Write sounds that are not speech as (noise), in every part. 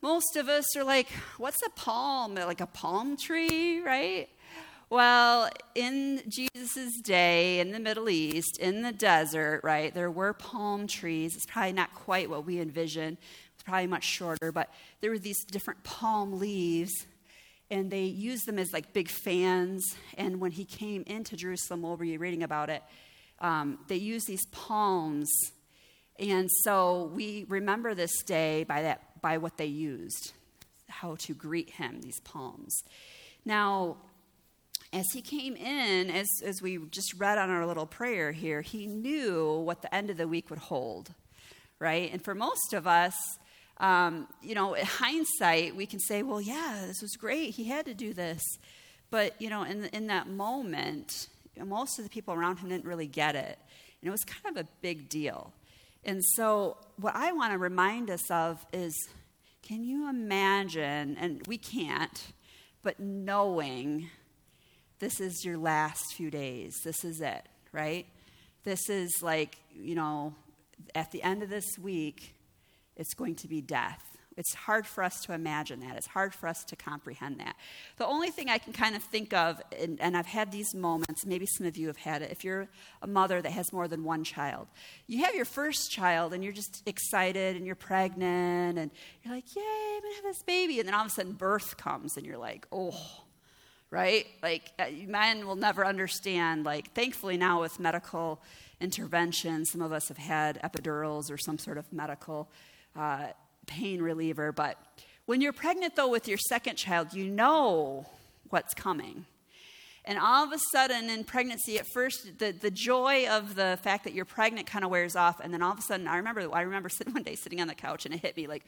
Most of us are like, what's a palm? Like a palm tree, right? Well, in Jesus' day in the Middle East, in the desert, right, there were palm trees. It's probably not quite what we envision, it's probably much shorter, but there were these different palm leaves, and they used them as like big fans. And when he came into Jerusalem, we'll be reading about it, um, they used these palms. And so we remember this day by, that, by what they used, how to greet him, these palms. Now, as he came in, as, as we just read on our little prayer here, he knew what the end of the week would hold, right? And for most of us, um, you know, in hindsight, we can say, well, yeah, this was great. He had to do this. But, you know, in, in that moment, most of the people around him didn't really get it. And it was kind of a big deal. And so, what I want to remind us of is can you imagine, and we can't, but knowing this is your last few days. This is it, right? This is like, you know, at the end of this week, it's going to be death. It's hard for us to imagine that. It's hard for us to comprehend that. The only thing I can kind of think of, and, and, I've had these moments, maybe some of you have had it, if you're a mother that has more than one child, you have your first child and you're just excited and you're pregnant and you're like, yay, I'm to have this baby. And then all of a sudden birth comes and you're like, oh, right? Like, uh, men will never understand. Like, thankfully, now with medical intervention, some of us have had epidurals or some sort of medical uh, pain reliever. But when you're pregnant, though, with your second child, you know what's coming. And all of a sudden, in pregnancy, at first, the, the joy of the fact that you're pregnant kind of wears off. And then all of a sudden, I remember, I remember sitting (laughs) one day sitting on the couch and it hit me like,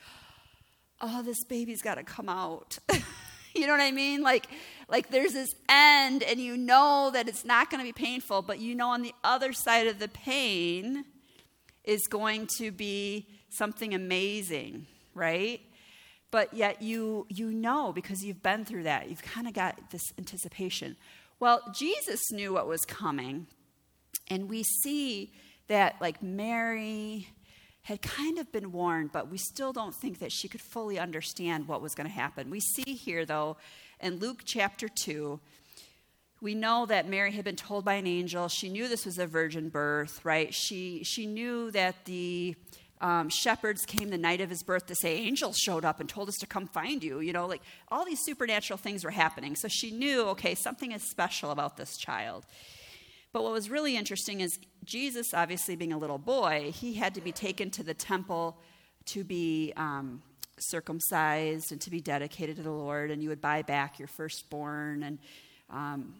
oh, this baby's got to come out. (laughs) you know what I mean? Like, like there's this end, and you know that it's not going to be painful, but you know on the other side of the pain is going to be something amazing, right? But yet you you know because you've been through that. You've kind of got this anticipation. Well, Jesus knew what was coming, and we see that like Mary had kind of been warned, but we still don't think that she could fully understand what was going to happen. We see here, though, in Luke chapter 2, we know that Mary had been told by an angel. She knew this was a virgin birth, right? She, she knew that the um, shepherds came the night of his birth to say, Angels showed up and told us to come find you. You know, like all these supernatural things were happening. So she knew, okay, something is special about this child. But what was really interesting is Jesus, obviously being a little boy, he had to be taken to the temple to be um, circumcised and to be dedicated to the Lord, and you would buy back your firstborn, and um,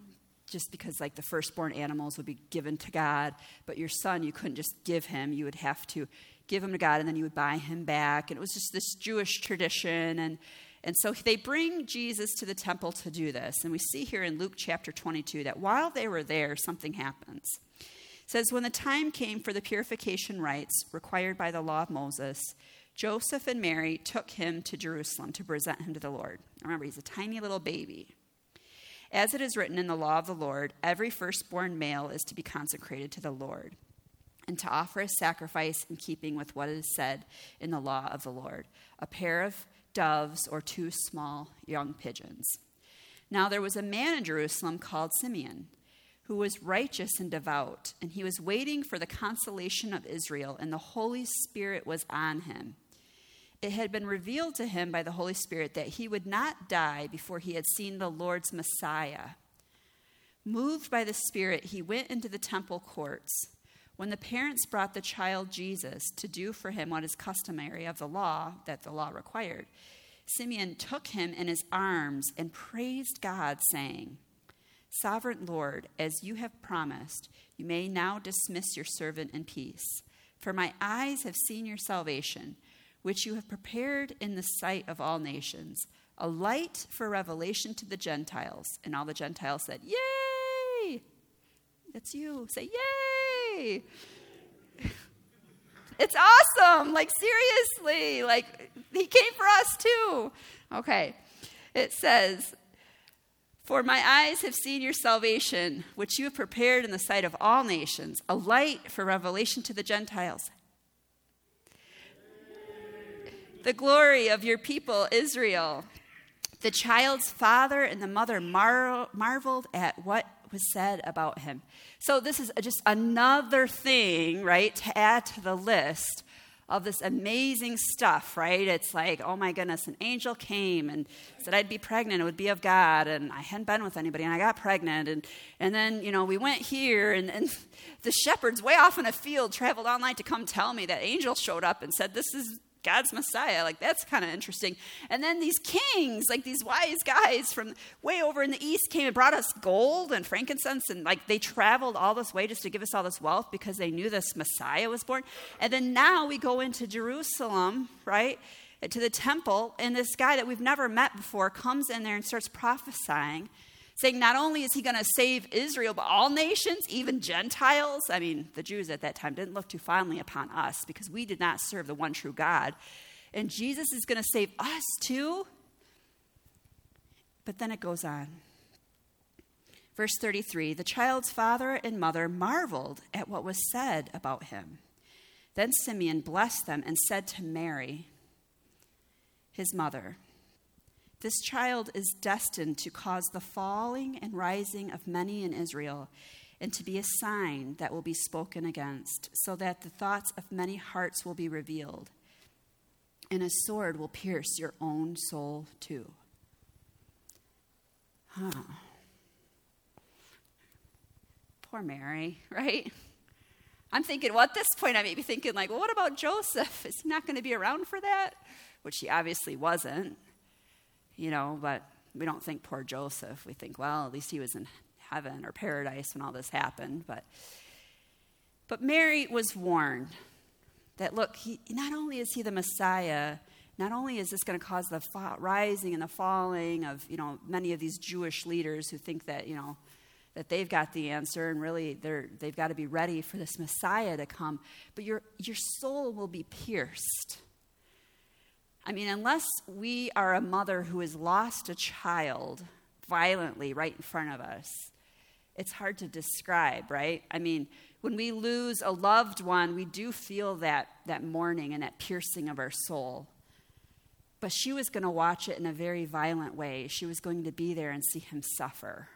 just because like the firstborn animals would be given to God, but your son you couldn't just give him; you would have to give him to God, and then you would buy him back, and it was just this Jewish tradition, and and so they bring Jesus to the temple to do this. And we see here in Luke chapter 22 that while they were there, something happens. It says, When the time came for the purification rites required by the law of Moses, Joseph and Mary took him to Jerusalem to present him to the Lord. Remember, he's a tiny little baby. As it is written in the law of the Lord, every firstborn male is to be consecrated to the Lord and to offer a sacrifice in keeping with what is said in the law of the Lord a pair of doves or two small young pigeons. Now there was a man in Jerusalem called Simeon who was righteous and devout, and he was waiting for the consolation of Israel, and the Holy Spirit was on him. It had been revealed to him by the Holy Spirit that he would not die before he had seen the Lord's Messiah. Moved by the Spirit, he went into the temple courts. When the parents brought the child Jesus to do for him what is customary of the law that the law required, Simeon took him in his arms and praised God, saying, Sovereign Lord, as you have promised, you may now dismiss your servant in peace. For my eyes have seen your salvation, which you have prepared in the sight of all nations, a light for revelation to the Gentiles. And all the Gentiles said, Yay! That's you. Say, Yay! (laughs) It's awesome. Like, seriously. Like, he came for us too. Okay. It says, For my eyes have seen your salvation, which you have prepared in the sight of all nations, a light for revelation to the Gentiles. the glory of your people, Israel. The child's father and the mother mar- marveled at what was said about him. So, this is just another thing, right, to add to the list of this amazing stuff, right? It's like, oh my goodness, an angel came and said I'd be pregnant, it would be of God, and I hadn't been with anybody, and I got pregnant, and, and then, you know, we went here, and, and (laughs) the shepherds way off in a field traveled all night to come tell me that angel showed up and said, this is God's Messiah. Like, that's kind of interesting. And then these kings, like these wise guys from way over in the east, came and brought us gold and frankincense. And like, they traveled all this way just to give us all this wealth because they knew this Messiah was born. And then now we go into Jerusalem, right? To the temple. And this guy that we've never met before comes in there and starts prophesying saying not only is he going to save Israel, but all nations, even Gentiles. I mean, the Jews at that time didn't look too fondly upon us because we did not serve the one true God. And Jesus is going to save us too. But then it goes on. Verse 33 The child's father and mother marveled at what was said about him. Then Simeon blessed them and said to Mary, his mother, this child is destined to cause the falling and rising of many in Israel, and to be a sign that will be spoken against, so that the thoughts of many hearts will be revealed. And a sword will pierce your own soul too. Huh. Poor Mary, (laughs) right? I'm thinking, well, at this point, I may be thinking, like, well, what about Joseph? Is he not going to be around for that? Which he obviously wasn't you know, but we don't think poor Joseph. We think, well, at least he was in heaven or paradise when all this happened. But, but Mary was warned that, look, he, not only is he the Messiah, not only is this going to cause the rising and the falling of, you know, many of these Jewish leaders who think that, you know, that they've got the answer and really they're, they've got to be ready for this Messiah to come, but your, your soul will be pierced I mean, unless we are a mother who has lost a child violently right in front of us, it's hard to describe, right? I mean, when we lose a loved one, we do feel that, that mourning and that piercing of our soul. But she was going to watch it in a very violent way. She was going to be there and see him suffer.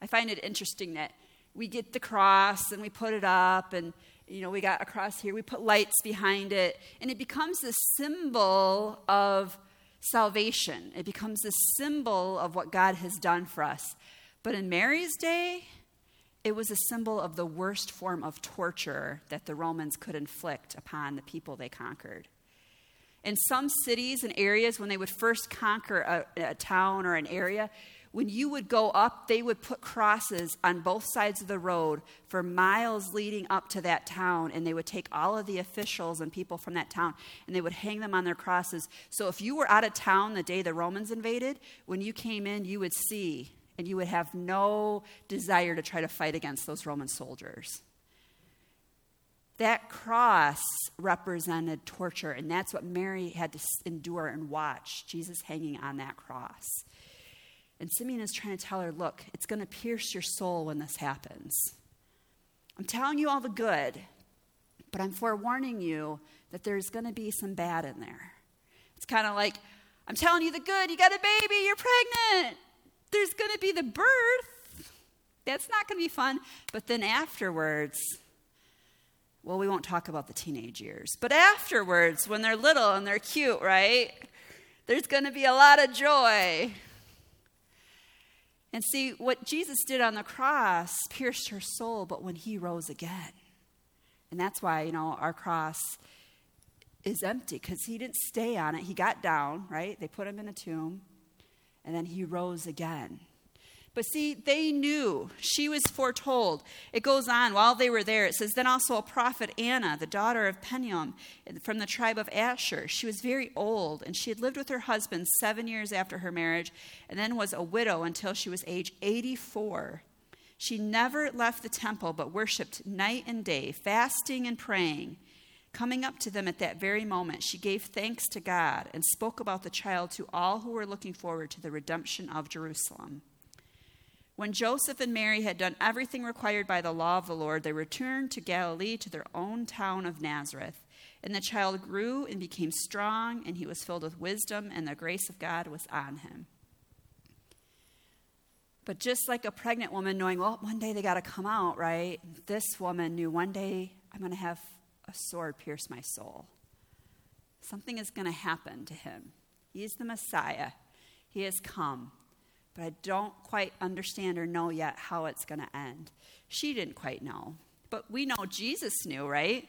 I find it interesting that we get the cross and we put it up and you know, we got across here, we put lights behind it, and it becomes a symbol of salvation. It becomes a symbol of what God has done for us. But in Mary's day, it was a symbol of the worst form of torture that the Romans could inflict upon the people they conquered. In some cities and areas, when they would first conquer a, a town or an area, when you would go up, they would put crosses on both sides of the road for miles leading up to that town, and they would take all of the officials and people from that town and they would hang them on their crosses. So if you were out of town the day the Romans invaded, when you came in, you would see and you would have no desire to try to fight against those Roman soldiers. That cross represented torture, and that's what Mary had to endure and watch Jesus hanging on that cross. And Simeon is trying to tell her, look, it's going to pierce your soul when this happens. I'm telling you all the good, but I'm forewarning you that there's going to be some bad in there. It's kind of like, I'm telling you the good, you got a baby, you're pregnant. There's going to be the birth. That's not going to be fun. But then afterwards, well, we won't talk about the teenage years, but afterwards, when they're little and they're cute, right? There's going to be a lot of joy. And see, what Jesus did on the cross pierced her soul, but when he rose again. And that's why, you know, our cross is empty because he didn't stay on it. He got down, right? They put him in a tomb, and then he rose again. But see, they knew. She was foretold. It goes on while they were there. It says, Then also a prophet, Anna, the daughter of Penuel from the tribe of Asher. She was very old, and she had lived with her husband seven years after her marriage, and then was a widow until she was age 84. She never left the temple, but worshiped night and day, fasting and praying. Coming up to them at that very moment, she gave thanks to God and spoke about the child to all who were looking forward to the redemption of Jerusalem. When Joseph and Mary had done everything required by the law of the Lord, they returned to Galilee to their own town of Nazareth. And the child grew and became strong, and he was filled with wisdom, and the grace of God was on him. But just like a pregnant woman knowing, well, one day they got to come out, right? This woman knew one day I'm going to have a sword pierce my soul. Something is going to happen to him. He's the Messiah. He has come. But I don't quite understand or know yet how it's going to end. She didn't quite know. But we know Jesus knew, right?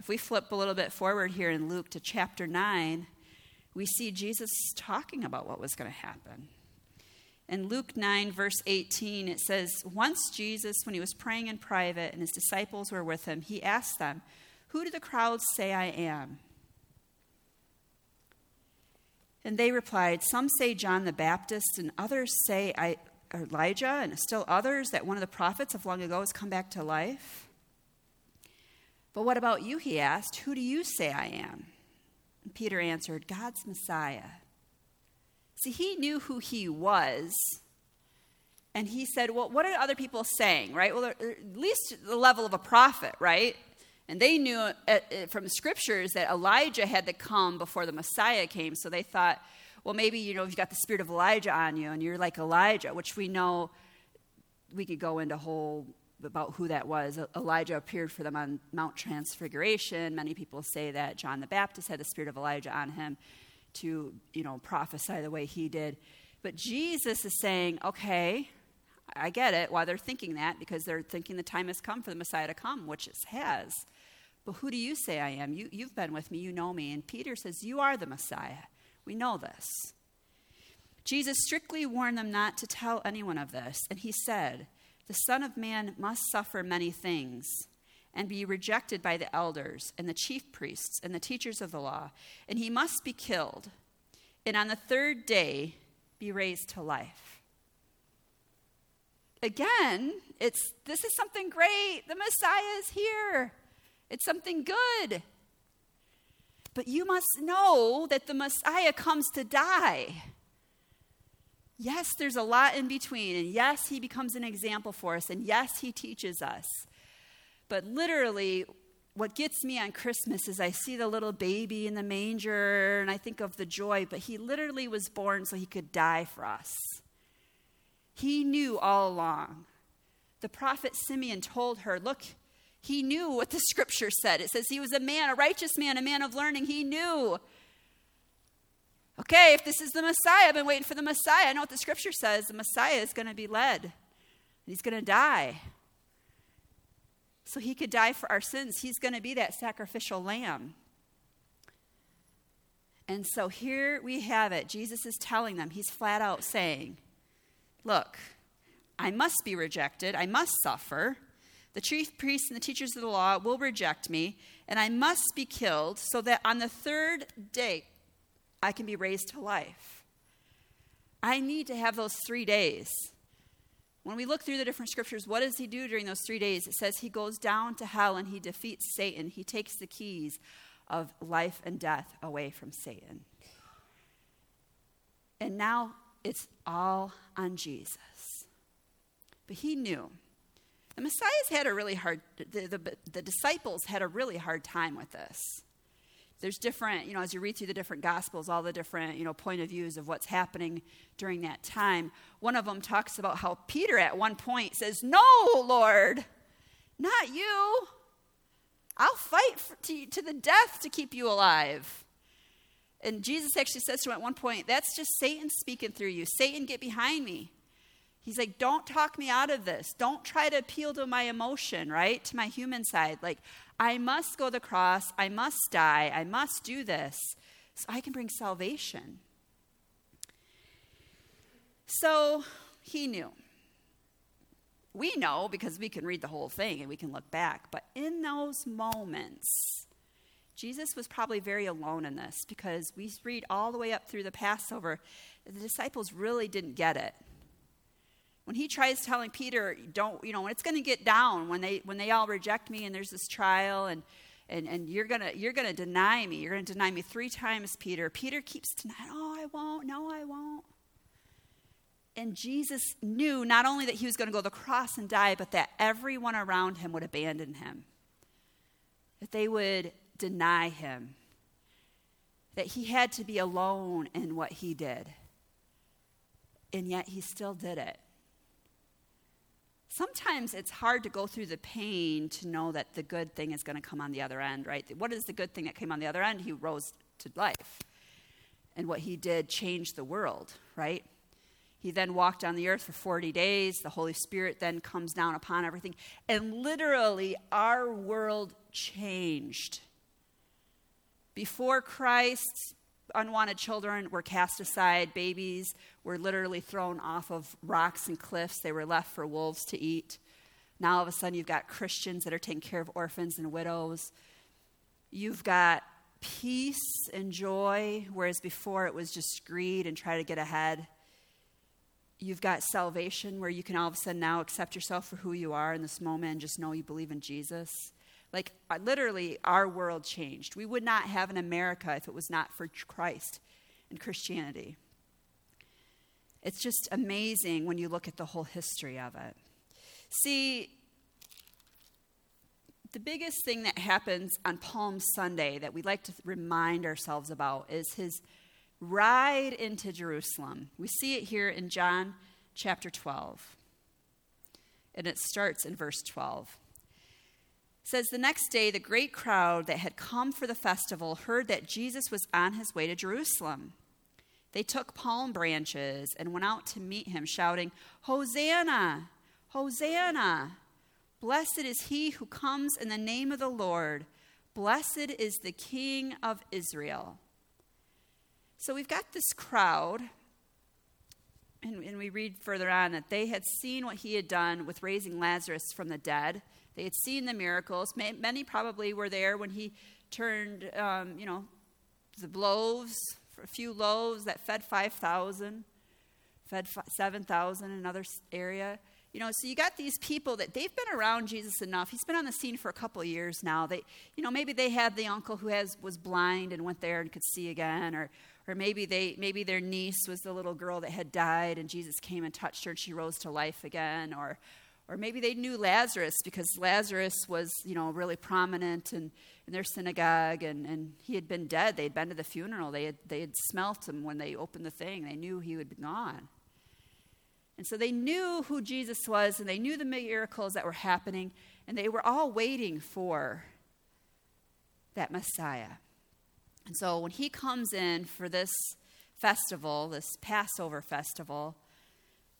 If we flip a little bit forward here in Luke to chapter 9, we see Jesus talking about what was going to happen. In Luke 9, verse 18, it says, Once Jesus, when he was praying in private and his disciples were with him, he asked them, Who do the crowds say I am? And they replied, Some say John the Baptist, and others say I, Elijah, and still others that one of the prophets of long ago has come back to life. But what about you? He asked. Who do you say I am? And Peter answered, God's Messiah. See, he knew who he was. And he said, Well, what are other people saying, right? Well, at least the level of a prophet, right? And they knew uh, uh, from the scriptures that Elijah had to come before the Messiah came. So they thought, well, maybe, you know, you've got the spirit of Elijah on you and you're like Elijah, which we know we could go into whole about who that was. Elijah appeared for them on Mount Transfiguration. Many people say that John the Baptist had the spirit of Elijah on him to, you know, prophesy the way he did. But Jesus is saying, okay, I get it why they're thinking that because they're thinking the time has come for the Messiah to come, which it has. But who do you say I am? You, you've been with me, you know me. And Peter says, You are the Messiah. We know this. Jesus strictly warned them not to tell anyone of this, and he said, The Son of Man must suffer many things and be rejected by the elders and the chief priests and the teachers of the law, and he must be killed, and on the third day be raised to life. Again, it's this is something great. The Messiah is here. It's something good. But you must know that the Messiah comes to die. Yes, there's a lot in between. And yes, he becomes an example for us. And yes, he teaches us. But literally, what gets me on Christmas is I see the little baby in the manger and I think of the joy, but he literally was born so he could die for us. He knew all along. The prophet Simeon told her, Look, he knew what the (laughs) scripture said. It says he was a man, a righteous man, a man of learning. He knew. Okay, if this is the Messiah, I've been waiting for the Messiah. I know what the scripture says. The Messiah is going to be led, and he's going to die so he could die for our sins. He's going to be that sacrificial lamb. And so here we have it. Jesus is telling them, he's flat out saying, Look, I must be rejected, I must suffer. The chief priests and the teachers of the law will reject me, and I must be killed so that on the third day I can be raised to life. I need to have those three days when we look through the different scriptures, what does he do during those three days? It says he goes down to hell and he defeats Satan. He takes the keys of life and death away from Satan. And now it's all on Jesus. But he knew. The Messiah's had a really hard, the, the, the disciples had a really hard time with this there's different, you know, as you read through the different gospels, all the different, you know, point of views of what's happening during that time. One of them talks about how Peter at one point says, No, Lord, not you. I'll fight to, to the death to keep you alive. And Jesus actually says to him at one point, That's just Satan speaking through you. Satan, get behind me. He's like, Don't talk me out of this. Don't try to appeal to my emotion, right? To my human side. Like, I must go to the cross. I must die. I must do this so I can bring salvation. So he knew. We know because we can read the whole thing and we can look back. But in those moments, Jesus was probably very alone in this because we read all the way up through the Passover. The disciples really didn't get it. When he tries telling peter don't you know when it's going to get down when they when they all reject me and there's this trial and and, and you're gonna you're gonna deny me. You're gonna deny me three times peter. Peter keeps denying oh i won't. No i won't. And jesus knew not only that he was going to go to the cross and die but that everyone around him would abandon him. That they would deny him, that he had to be alone in what he did. And yet he still did it. Sometimes it's hard to go through the pain to know that the good thing is going to come on the other end, right? What is the good thing that came on the other end? He rose to life. And what he did changed the world, right? He then walked on the earth for 40 days. The Holy Spirit then comes down upon everything. And literally, our world changed. Before Christ, unwanted children were cast aside, babies were literally thrown off of rocks and cliffs, they were left for wolves to eat. Now, all of a sudden, you've got Christians that are taking care of orphans and widows. You've got peace and joy, whereas before it was just greed and try to get ahead you've got salvation where you can all of a sudden now accept yourself for who you are in this moment and just know you believe in Jesus. Like, uh, literally, our world changed. We would not have an America if it was not for Christ and Christianity. It's just amazing when you look at the whole history of it. See, the biggest thing that happens on Palm Sunday that we like to remind ourselves about is his ride into Jerusalem. We see it here in John chapter 12. And it starts in verse 12. Says, The next day, the great crowd that had come for the festival heard that Jesus was on his way to Jerusalem. They took palm branches and went out to meet him, shouting, Hosanna! Hosanna! Blessed is he who comes in the name of the Lord. Blessed is the King of Israel. So we've got this crowd, and, and, we read further on that they had seen what he had done with raising Lazarus from the dead. They had seen the miracles. Many probably were there when he turned, um, you know, the loaves, a few loaves that fed 5,000, fed 7,000 in another area. You know, so you got these people that they've been around Jesus enough. He's been on the scene for a couple years now. They, you know, maybe they had the uncle who has was blind and went there and could see again, or or maybe they maybe their niece was the little girl that had died and Jesus came and touched her and she rose to life again or or maybe they knew Lazarus because Lazarus was, you know, really prominent in, in their synagogue and, and he had been dead. They had been to the funeral. They had, they had smelt him when they opened the thing. They knew he would be gone. And so they knew who Jesus was and they knew the miracles that were happening and they were all waiting for that Messiah. And so when he comes in for this festival, this Passover festival,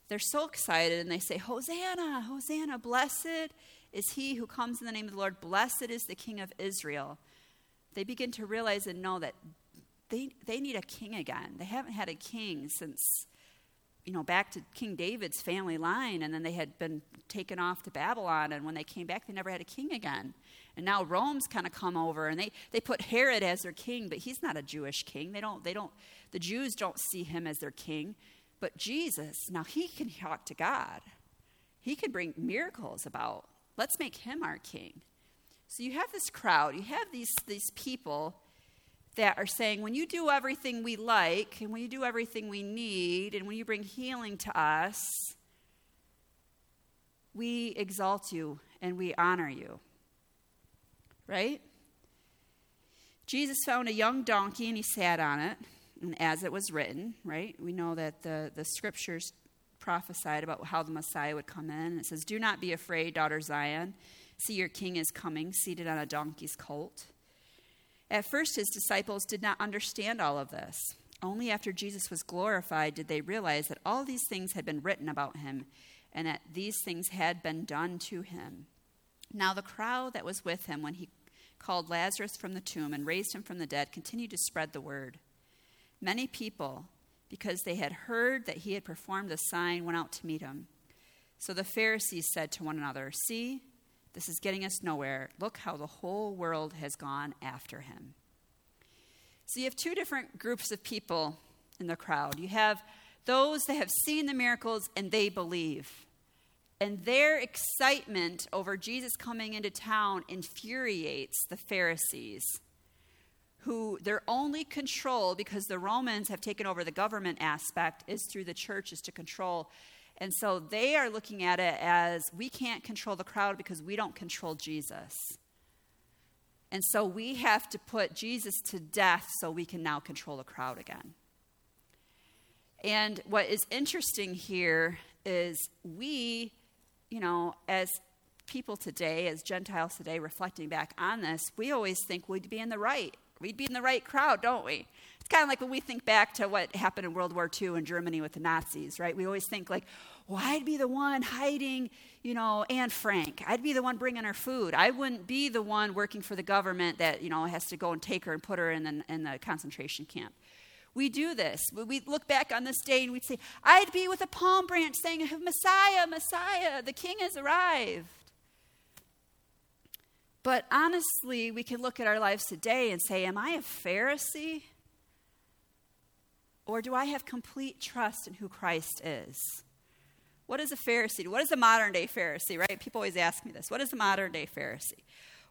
they're so excited and they say, Hosanna, Hosanna, blessed is he who comes in the name of the Lord, blessed is the King of Israel. They begin to realize and know that they, they need a king again. They haven't had a king since, you know, back to King David's family line, and then they had been taken off to Babylon, and when they came back, they never had a king again. And now Rome's kind of come over and they, they put Herod as their king, but he's not a Jewish king. They don't, they don't, the Jews don't see him as their king. But Jesus, now he can talk to God. He can bring miracles about. Let's make him our king. So you have this crowd, you have these, these people that are saying, when you do everything we like, and when you do everything we need, and when you bring healing to us, we exalt you and we honor you right? Jesus found a young donkey and he sat on it, as it was written, right? We know that the, the scriptures prophesied about how the Messiah would come in. It says, Do not be afraid, daughter Zion. See, your king is coming, seated on a donkey's colt. At first, his disciples did not understand all of this. Only after Jesus was glorified did they realize that all these things had been written about him and that these things had been done to him. Now, the crowd that was with him when he called Lazarus from the tomb and raised him from the dead continued to spread the word. Many people, because they had heard that he had performed the sign, went out to meet him. So the Pharisees said to one another, See, this is getting us nowhere. Look how the whole world has gone after him. So you have two different groups of people in the crowd. You have those that have seen the miracles and they believe. And their excitement over Jesus coming into town infuriates the Pharisees, who their only control, because the Romans have taken over the government aspect, is through the churches to control. And so they are looking at it as we can't control the crowd because we don't control Jesus. And so we have to put Jesus to death so we can now control the crowd again. And what is interesting here is we, you know, as people today, as Gentiles today, reflecting back on this, we always think we'd be in the right. We'd be in the right crowd, don't we? It's kind of like when we think back to what happened in World War II in Germany with the Nazis, right? We always think like, well, I'd be the one hiding, you know, Anne Frank. I'd be the one bringing her food. I wouldn't be the one working for the government that, you know, has to go and take her and put her in the, in the concentration camp. We do this. We look back on this day and we'd say, I'd be with a palm branch saying, Messiah, Messiah, the king has arrived. But honestly, we can look at our lives today and say, Am I a Pharisee? Or do I have complete trust in who Christ is? What is a Pharisee? What is a modern day Pharisee, right? People always ask me this. What is a modern day Pharisee?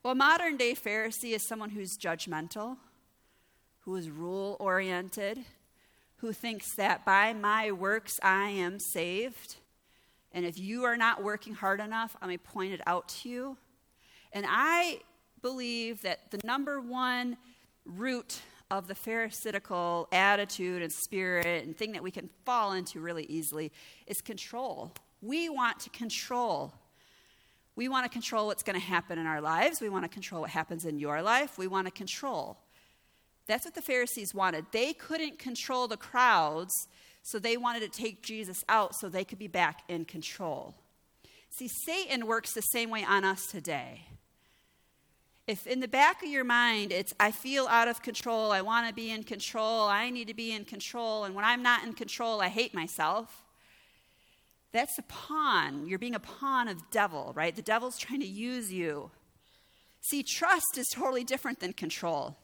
Well, a modern day Pharisee is someone who's judgmental, who is rule oriented, who thinks that by my works I am saved. And if you are not working hard enough, I'm going to point it out to you. And I believe that the number one root of the Pharisaical attitude and spirit and thing that we can fall into really easily is control. We want to control. We want to control what's going to happen in our lives. We want to control what happens in your life. We want to control. That's what the Pharisees wanted. They couldn't control the crowds, so they wanted to take Jesus out so they could be back in control. See, Satan works the same way on us today if in the back of your mind it's i feel out of control i want to be in control i need to be in control and when i'm not in control i hate myself that's a pawn. You're being a pawn of devil right? The devil's trying to use you. See trust is totally different than control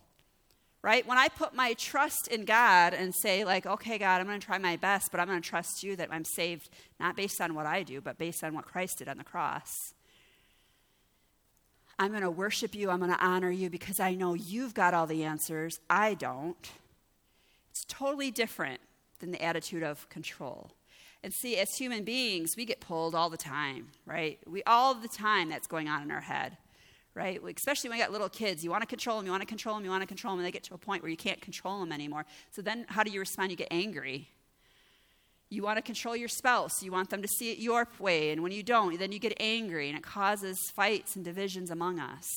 right? When i put my trust in god and say like okay god i'm going to try my best but i'm going to trust you that i'm saved not based on what i do but based on what christ did on the cross I'm going to worship you. I'm going to honor you because I know you've got all the answers. I don't. It's totally different than the attitude of control. And see, as human beings, we get pulled all the time, right? We all the time that's going on in our head, right? Especially when you got little kids, you want to control them, you want to control them, you want to control them, and they get to a point where you can't control them anymore. So then, how do you respond? You get angry, you want to control your spouse. You want them to see it your way. And when you don't, then you get angry and it causes fights and divisions among us.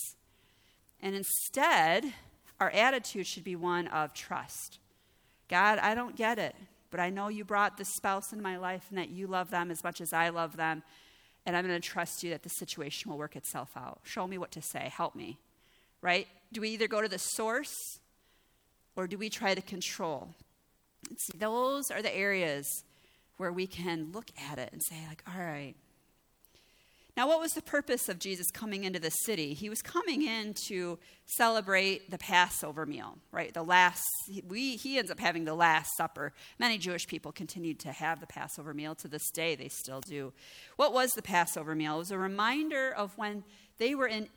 And instead, our attitude should be one of trust. God, I don't get it, but I know you brought this spouse into my life and that you love them as much as I love them. And I'm going to trust you that the situation will work itself out. Show me what to say. Help me. Right? Do we either go to the source or do we try to control? See, those are the areas where we can look at it and say, like, all right. Now, what was the purpose of Jesus coming into the city? He was coming in to celebrate the Passover meal, right? The last, we, he ends up having the Last Supper. Many Jewish people continued to have the Passover meal. To this day, they still do. What was the Passover meal? It was a reminder of when they were in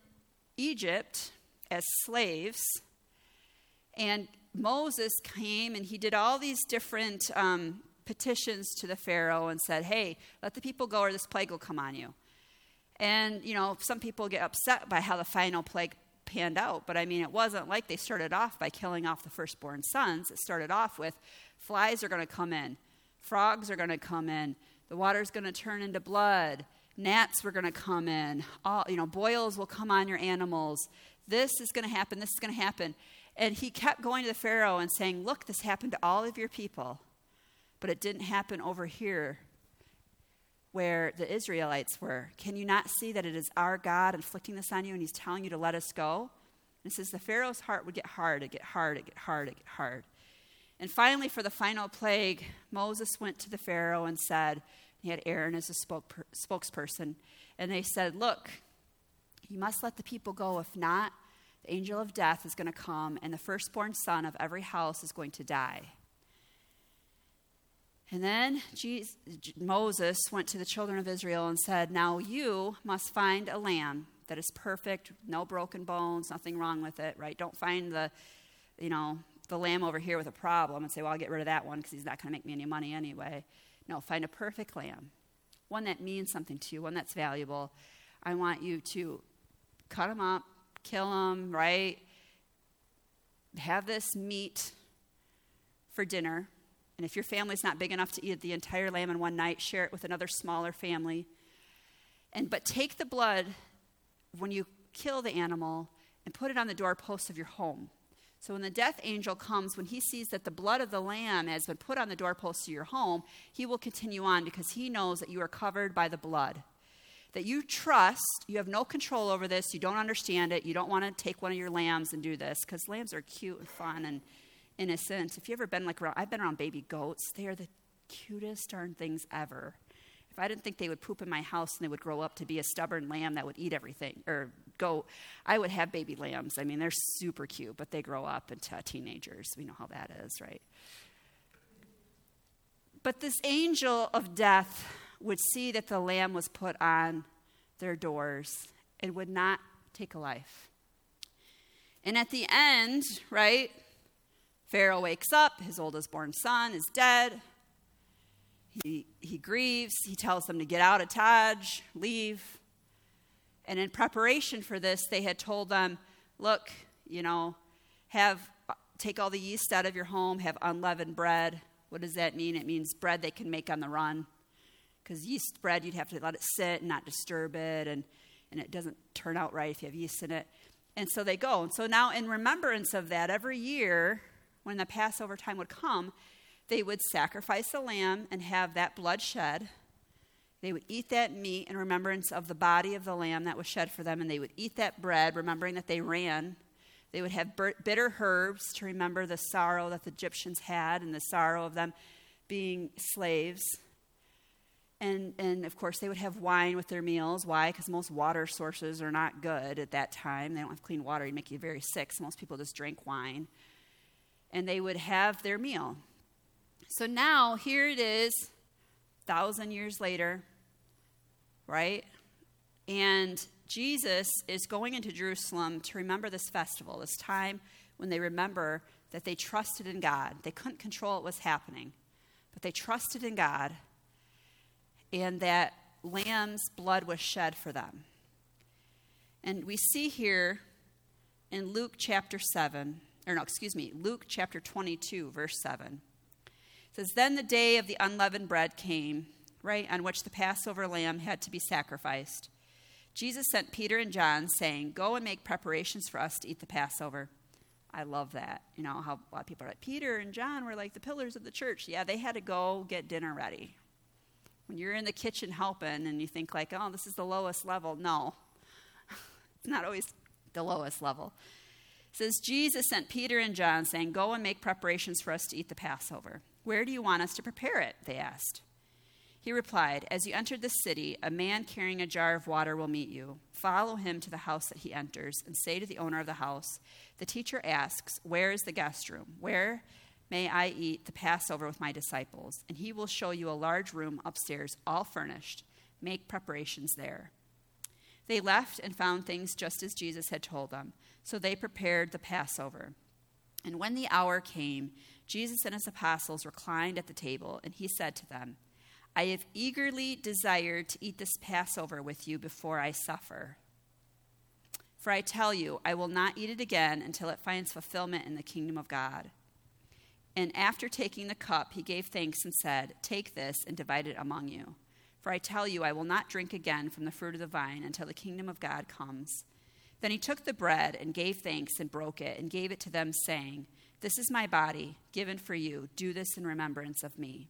Egypt as slaves, and Moses came and he did all these different um, petitions to the Pharaoh and said, hey, let the people go or this plague will come on you. And, you know, some people get upset by how the final plague panned out, but I mean, it wasn't like they started off by killing off the firstborn sons. It started off with flies are going to come in, frogs are going to come in, the water's going to turn into blood, gnats were going to come in, all, you know, boils will come on your animals. This is going to happen, this is going to happen. And he kept going to the Pharaoh and saying, Look, this happened to all of your people but it didn't happen over here where the Israelites were. Can you not see that it is our God inflicting this on you and he's telling you to let us go? And it says the Pharaoh's heart would get hard, it get hard, it get hard, it get hard. And finally, for the final plague, Moses went to the Pharaoh and said, he had Aaron as a spokesperson, and they said, Look, you must let the people go. If not, the angel of death is going to come, and the firstborn son of every house is going to die. And then Jesus, Moses went to the children of Israel and said, Now you must find a lamb that is perfect, no broken bones, nothing wrong with it, right? Don't find the, you know, the lamb over here with a problem and say, Well, I'll get rid of that one because he's not going to make me any money anyway. No, find a perfect lamb, one that means something to you, one that's valuable. I want you to cut him up, kill them, right? Have this meat for dinner. And if your family's not big enough to eat the entire lamb in one night, share it with another smaller family. And but take the blood when you kill the animal and put it on the doorpost of your home. So when the death angel comes, when he sees that the blood of the lamb has been put on the doorpost of your home, he will continue on because he knows that you are covered by the blood. That you trust, you have no control over this, you don't understand it, you don't want to take one of your lambs and do this because lambs are cute and fun and innocent. If you've ever been like around, I've been around baby goats, they are the cutest darn things ever. If I didn't think they would poop in my house and they would grow up to be a stubborn lamb that would eat everything, or goat, I would have baby lambs. I mean, they're super cute, but they grow up into teenagers. We know how that is, right? But this angel of death would see that the lamb was put on their doors and would not take a life. And at the end, right, Pharaoh wakes up, his oldest born son is dead. He, he grieves. He tells them to get out of Taj, leave. And in preparation for this, they had told them, look, you know, have take all the yeast out of your home, have unleavened bread. What does that mean? It means bread they can make on the run. Because yeast bread, you'd have to let it sit and not disturb it, and, and it doesn't turn out right if you have yeast in it. And so they go. And so now, in remembrance of that, every year when the Passover time would come, they would sacrifice a lamb and have that blood shed. They would eat that meat in remembrance of the body of the lamb that was shed for them, and they would eat that bread, remembering that they ran. They would have bitter herbs to remember the sorrow that the Egyptians had and the sorrow of them being slaves. And, and of course, they would have wine with their meals. Why? Because most water sources are not good at that time. They don't have clean water, it'd make you very sick. So most people just drink wine. And they would have their meal. So now here it is, thousand years later, right? And Jesus is going into Jerusalem to remember this festival, this time when they remember that they trusted in God. They couldn't control what was happening, but they trusted in God and that lamb's blood was shed for them. And we see here in Luke chapter 7, or no, excuse me, Luke chapter 22, verse 7 says, Then the day of the unleavened bread came, right, on which the Passover lamb had to be sacrificed. Jesus sent Peter and John, saying, Go and make preparations for us to eat the Passover. I love that. You know, how a lot of people are like, Peter and John were like the pillars of the church. Yeah, they had to go get dinner ready. When you're in the kitchen helping and you think, like, oh, this is the lowest level, no. (laughs) it's not always the lowest level. Says, Jesus sent Peter and John, saying, Go and make preparations for us to eat the Passover. Where do you want us to prepare it? They asked. He replied, As you enter the city, a man carrying a jar of water will meet you. Follow him to the house that he enters, and say to the owner of the house, The teacher asks, Where is the guest room? Where may I eat the Passover with my disciples? And he will show you a large room upstairs, all furnished. Make preparations there. They left and found things just as Jesus had told them. So they prepared the Passover. And when the hour came, Jesus and his apostles reclined at the table, and he said to them, I have eagerly desired to eat this Passover with you before I suffer. For I tell you, I will not eat it again until it finds fulfillment in the kingdom of God. And after taking the cup, he gave thanks and said, Take this and divide it among you. For I tell you, I will not drink again from the fruit of the vine until the kingdom of God comes. Then he took the bread and gave thanks and broke it and gave it to them, saying, this is my body given for you. Do this in remembrance of me.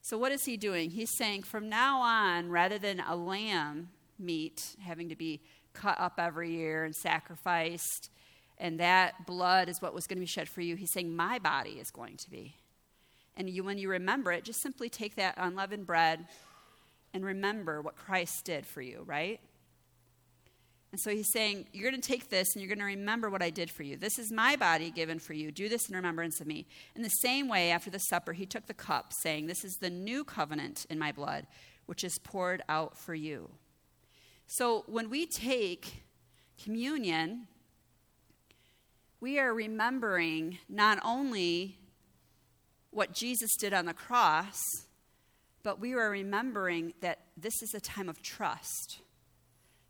So, what is he doing? He's saying from now on, rather than a lamb meat having to be cut up every year and sacrificed, and that blood is what was going to be shed for you, he's saying, My body is going to be. And you, when you remember it, just simply take that unleavened bread and remember what Christ did for you, right? And so he's saying, You're going to take this and you're going to remember what I did for you. This is my body given for you. Do this in remembrance of me. In the same way, after the supper, he took the cup, saying, This is the new covenant in my blood, which is poured out for you. So when we take communion, we are remembering not only what Jesus did on the cross, but we are remembering that this is a time of trust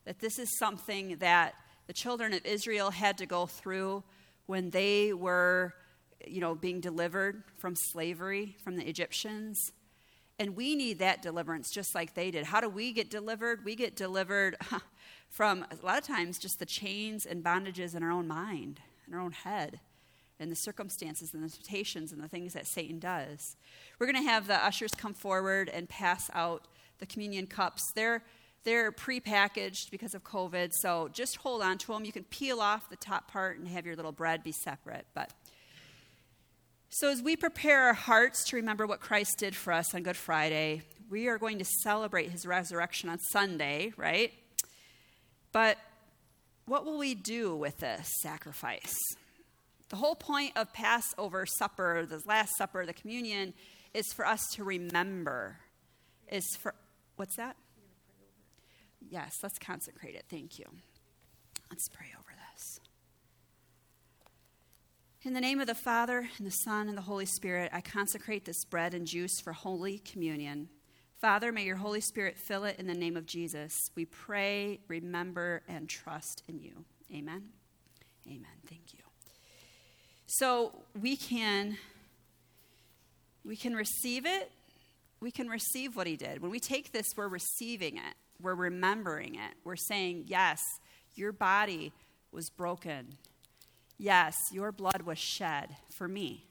that this is something that the children of Israel had to go through when they were, you know, being delivered from slavery from the Egyptians. And we need that deliverance just like they did. How do we get delivered? We get delivered (laughs) from a lot of times just the chains and bondages in our own mind, in our own head, and the circumstances and the temptations and the things that Satan does. We're going to have the ushers come forward and pass out the communion cups. They're they're prepackaged because of COVID, so just hold on to them. You can peel off the top part and have your little bread be separate. But so as we prepare our hearts to remember what Christ did for us on Good Friday, we are going to celebrate his resurrection on Sunday, right? But what will we do with this sacrifice? The whole point of Passover supper, the Last Supper, the communion, is for us to remember. Is for what's that? Yes, let's consecrate it. Thank you. Let's pray over this. In the name of the Father, and the Son, and the Holy Spirit, I consecrate this bread and juice for Holy Communion. Father, may your Holy Spirit fill it in the name of Jesus. We pray, remember, and trust in you. Amen. Amen. Thank you. So we can we can receive it. We can receive what he did. When we take this, we're receiving it. We're remembering it. We're saying, Yes, your body was broken. Yes, your blood was shed for me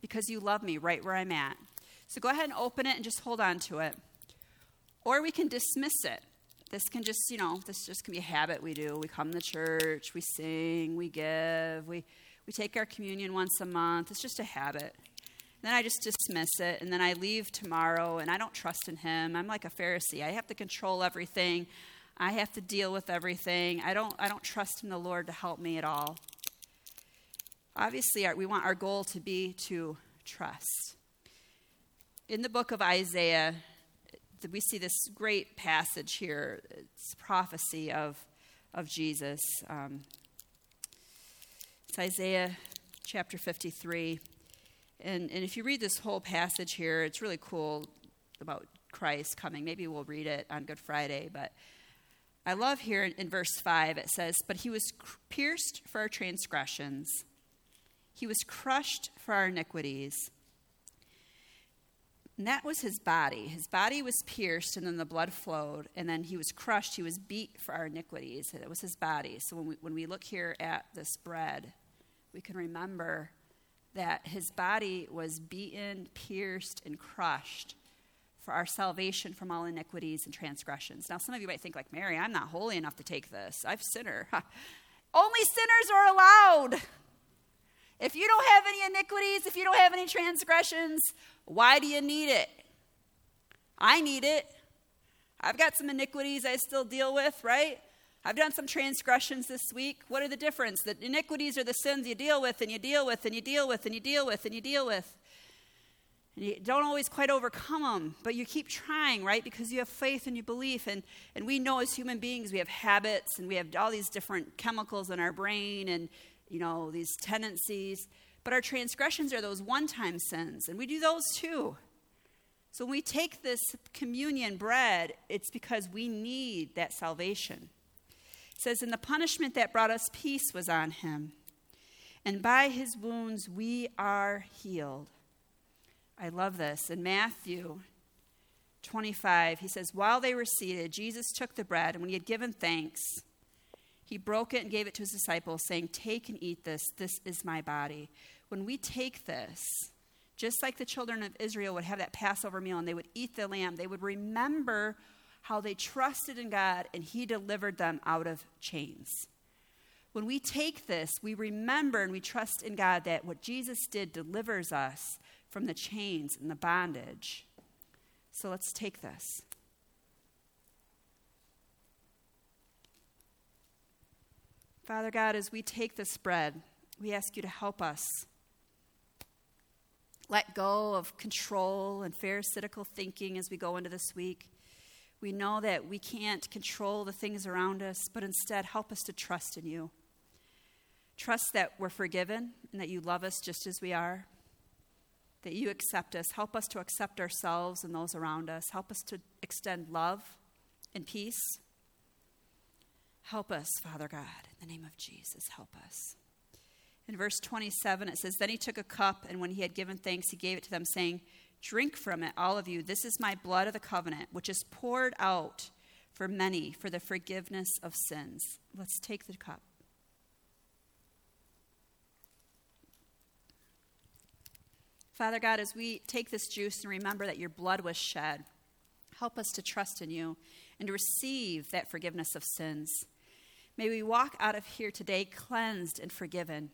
because you love me right where I'm at. So go ahead and open it and just hold on to it. Or we can dismiss it. This can just, you know, this just can be a habit we do. We come to church, we sing, we give, we, we take our communion once a month. It's just a habit. Then I just dismiss it, and then I leave tomorrow, and I don't trust in Him. I'm like a Pharisee. I have to control everything. I have to deal with everything. I don't, I don't trust in the Lord to help me at all. Obviously, we want our goal to be to trust. In the book of Isaiah, we see this great passage here. It's prophecy of, of Jesus. Um, it's Isaiah chapter 53. And, and if you read this whole passage here, it's really cool about Christ coming. Maybe we'll read it on Good Friday, but I love here in, in verse 5 it says, But he was pierced for our transgressions, he was crushed for our iniquities. And that was his body. His body was pierced, and then the blood flowed, and then he was crushed. He was beat for our iniquities. It was his body. So when we, when we look here at this bread, we can remember that his body was beaten, pierced, and crushed for our salvation from all iniquities and transgressions. Now, some of you might think, like, Mary, I'm not holy enough to take this. I'm sinner. (laughs) Only sinners are allowed. If you don't have any iniquities, if you don't have any transgressions, why do you need it? I need it. I've got some iniquities I still deal with, right? I've done some transgressions this week. What are the difference? The iniquities are the sins you deal with and you deal with and you deal with and you deal with and you deal with. And you don't always quite overcome them, but you keep trying, right? Because you have faith and you believe. And, and we know as human beings, we have habits and we have all these different chemicals in our brain and, you know, these tendencies. But our transgressions are those one time sins, and we do those too. So when we take this communion bread, it's because we need that salvation. Says, And the punishment that brought us peace was on him, and by his wounds we are healed. I love this. In Matthew 25, he says, While they were seated, Jesus took the bread, and when he had given thanks, he broke it and gave it to his disciples, saying, Take and eat this. This is my body. When we take this, just like the children of Israel would have that Passover meal and they would eat the lamb, they would remember how they trusted in God and He delivered them out of chains. When we take this, we remember and we trust in God that what Jesus did delivers us from the chains and the bondage. So let's take this. Father God, as we take this bread, we ask you to help us let go of control and pharisaical thinking as we go into this week. We know that we can't control the things around us, but instead help us to trust in you. Trust that we're forgiven and that you love us just as we are, that you accept us. Help us to accept ourselves and those around us. Help us to extend love and peace. Help us, Father God, in the name of Jesus, help us. In verse 27, it says, Then he took a cup, and when he had given thanks, he gave it to them, saying, Drink from it, all of you. This is my blood of the covenant, which is poured out for many for the forgiveness of sins. Let's take the cup. Father God, as we take this juice and remember that your blood was shed, help us to trust in you and to receive that forgiveness of sins. May we walk out of here today cleansed and forgiven.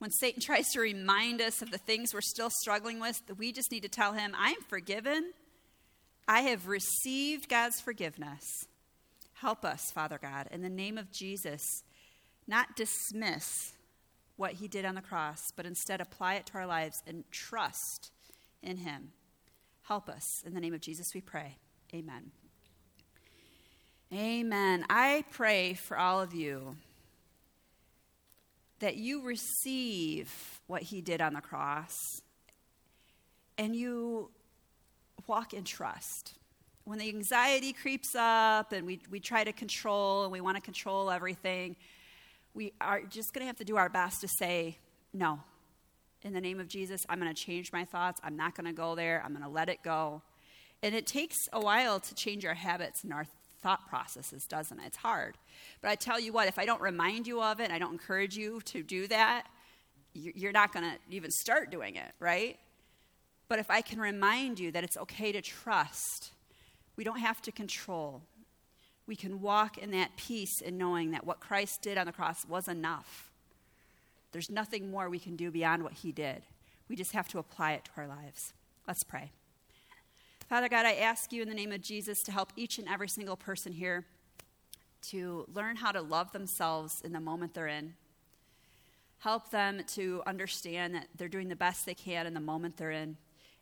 When Satan (laughs) tries to remind us of the things we're still struggling with, we just need to tell him, I'm forgiven. I have received God's forgiveness. Help us, Father God, in the name of Jesus, not dismiss what he did on the cross, but instead apply it to our lives and trust in him. Help us. In the name of Jesus, we pray. Amen. Amen. I pray for all of you that you receive what he did on the cross and you walk in trust. When the anxiety creeps up and we, we try to control and we want to control everything, we are just going to have to do our best to say, no. In the name of Jesus, I'm going to change my thoughts. I'm not going to go there. I'm going to let it go. And it takes a while to change our habits and our thought processes, doesn't it? It's hard. But I tell you what, if I don't remind you of it I don't encourage you to do that, you're not going to even start doing it, right? But if I can remind you that it's okay to trust, we don't have to control we can walk in that peace in knowing that what Christ did on the cross was enough. There's nothing more we can do beyond what he did. We just have to apply it to our lives. Let's pray. Father God, I ask you in the name of Jesus to help each and every single person here to learn how to love themselves in the moment they're in. Help them to understand that they're doing the best they can in the moment they're in,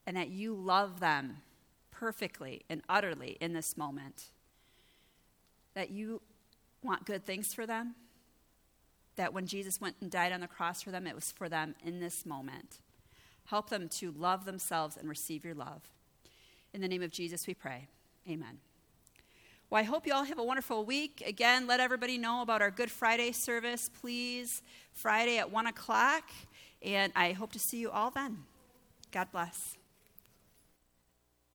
and that you love them perfectly and utterly in this moment that you want good things for them. That when Jesus went and died on the cross for them, it was for them in this moment. Help them to love themselves and receive your love. In the name of Jesus, we pray. Amen. Well, I hope you all have a wonderful week. Again, let everybody know about our Good Friday service, please. Friday at 1 o'clock. And I hope to see you all then. God bless.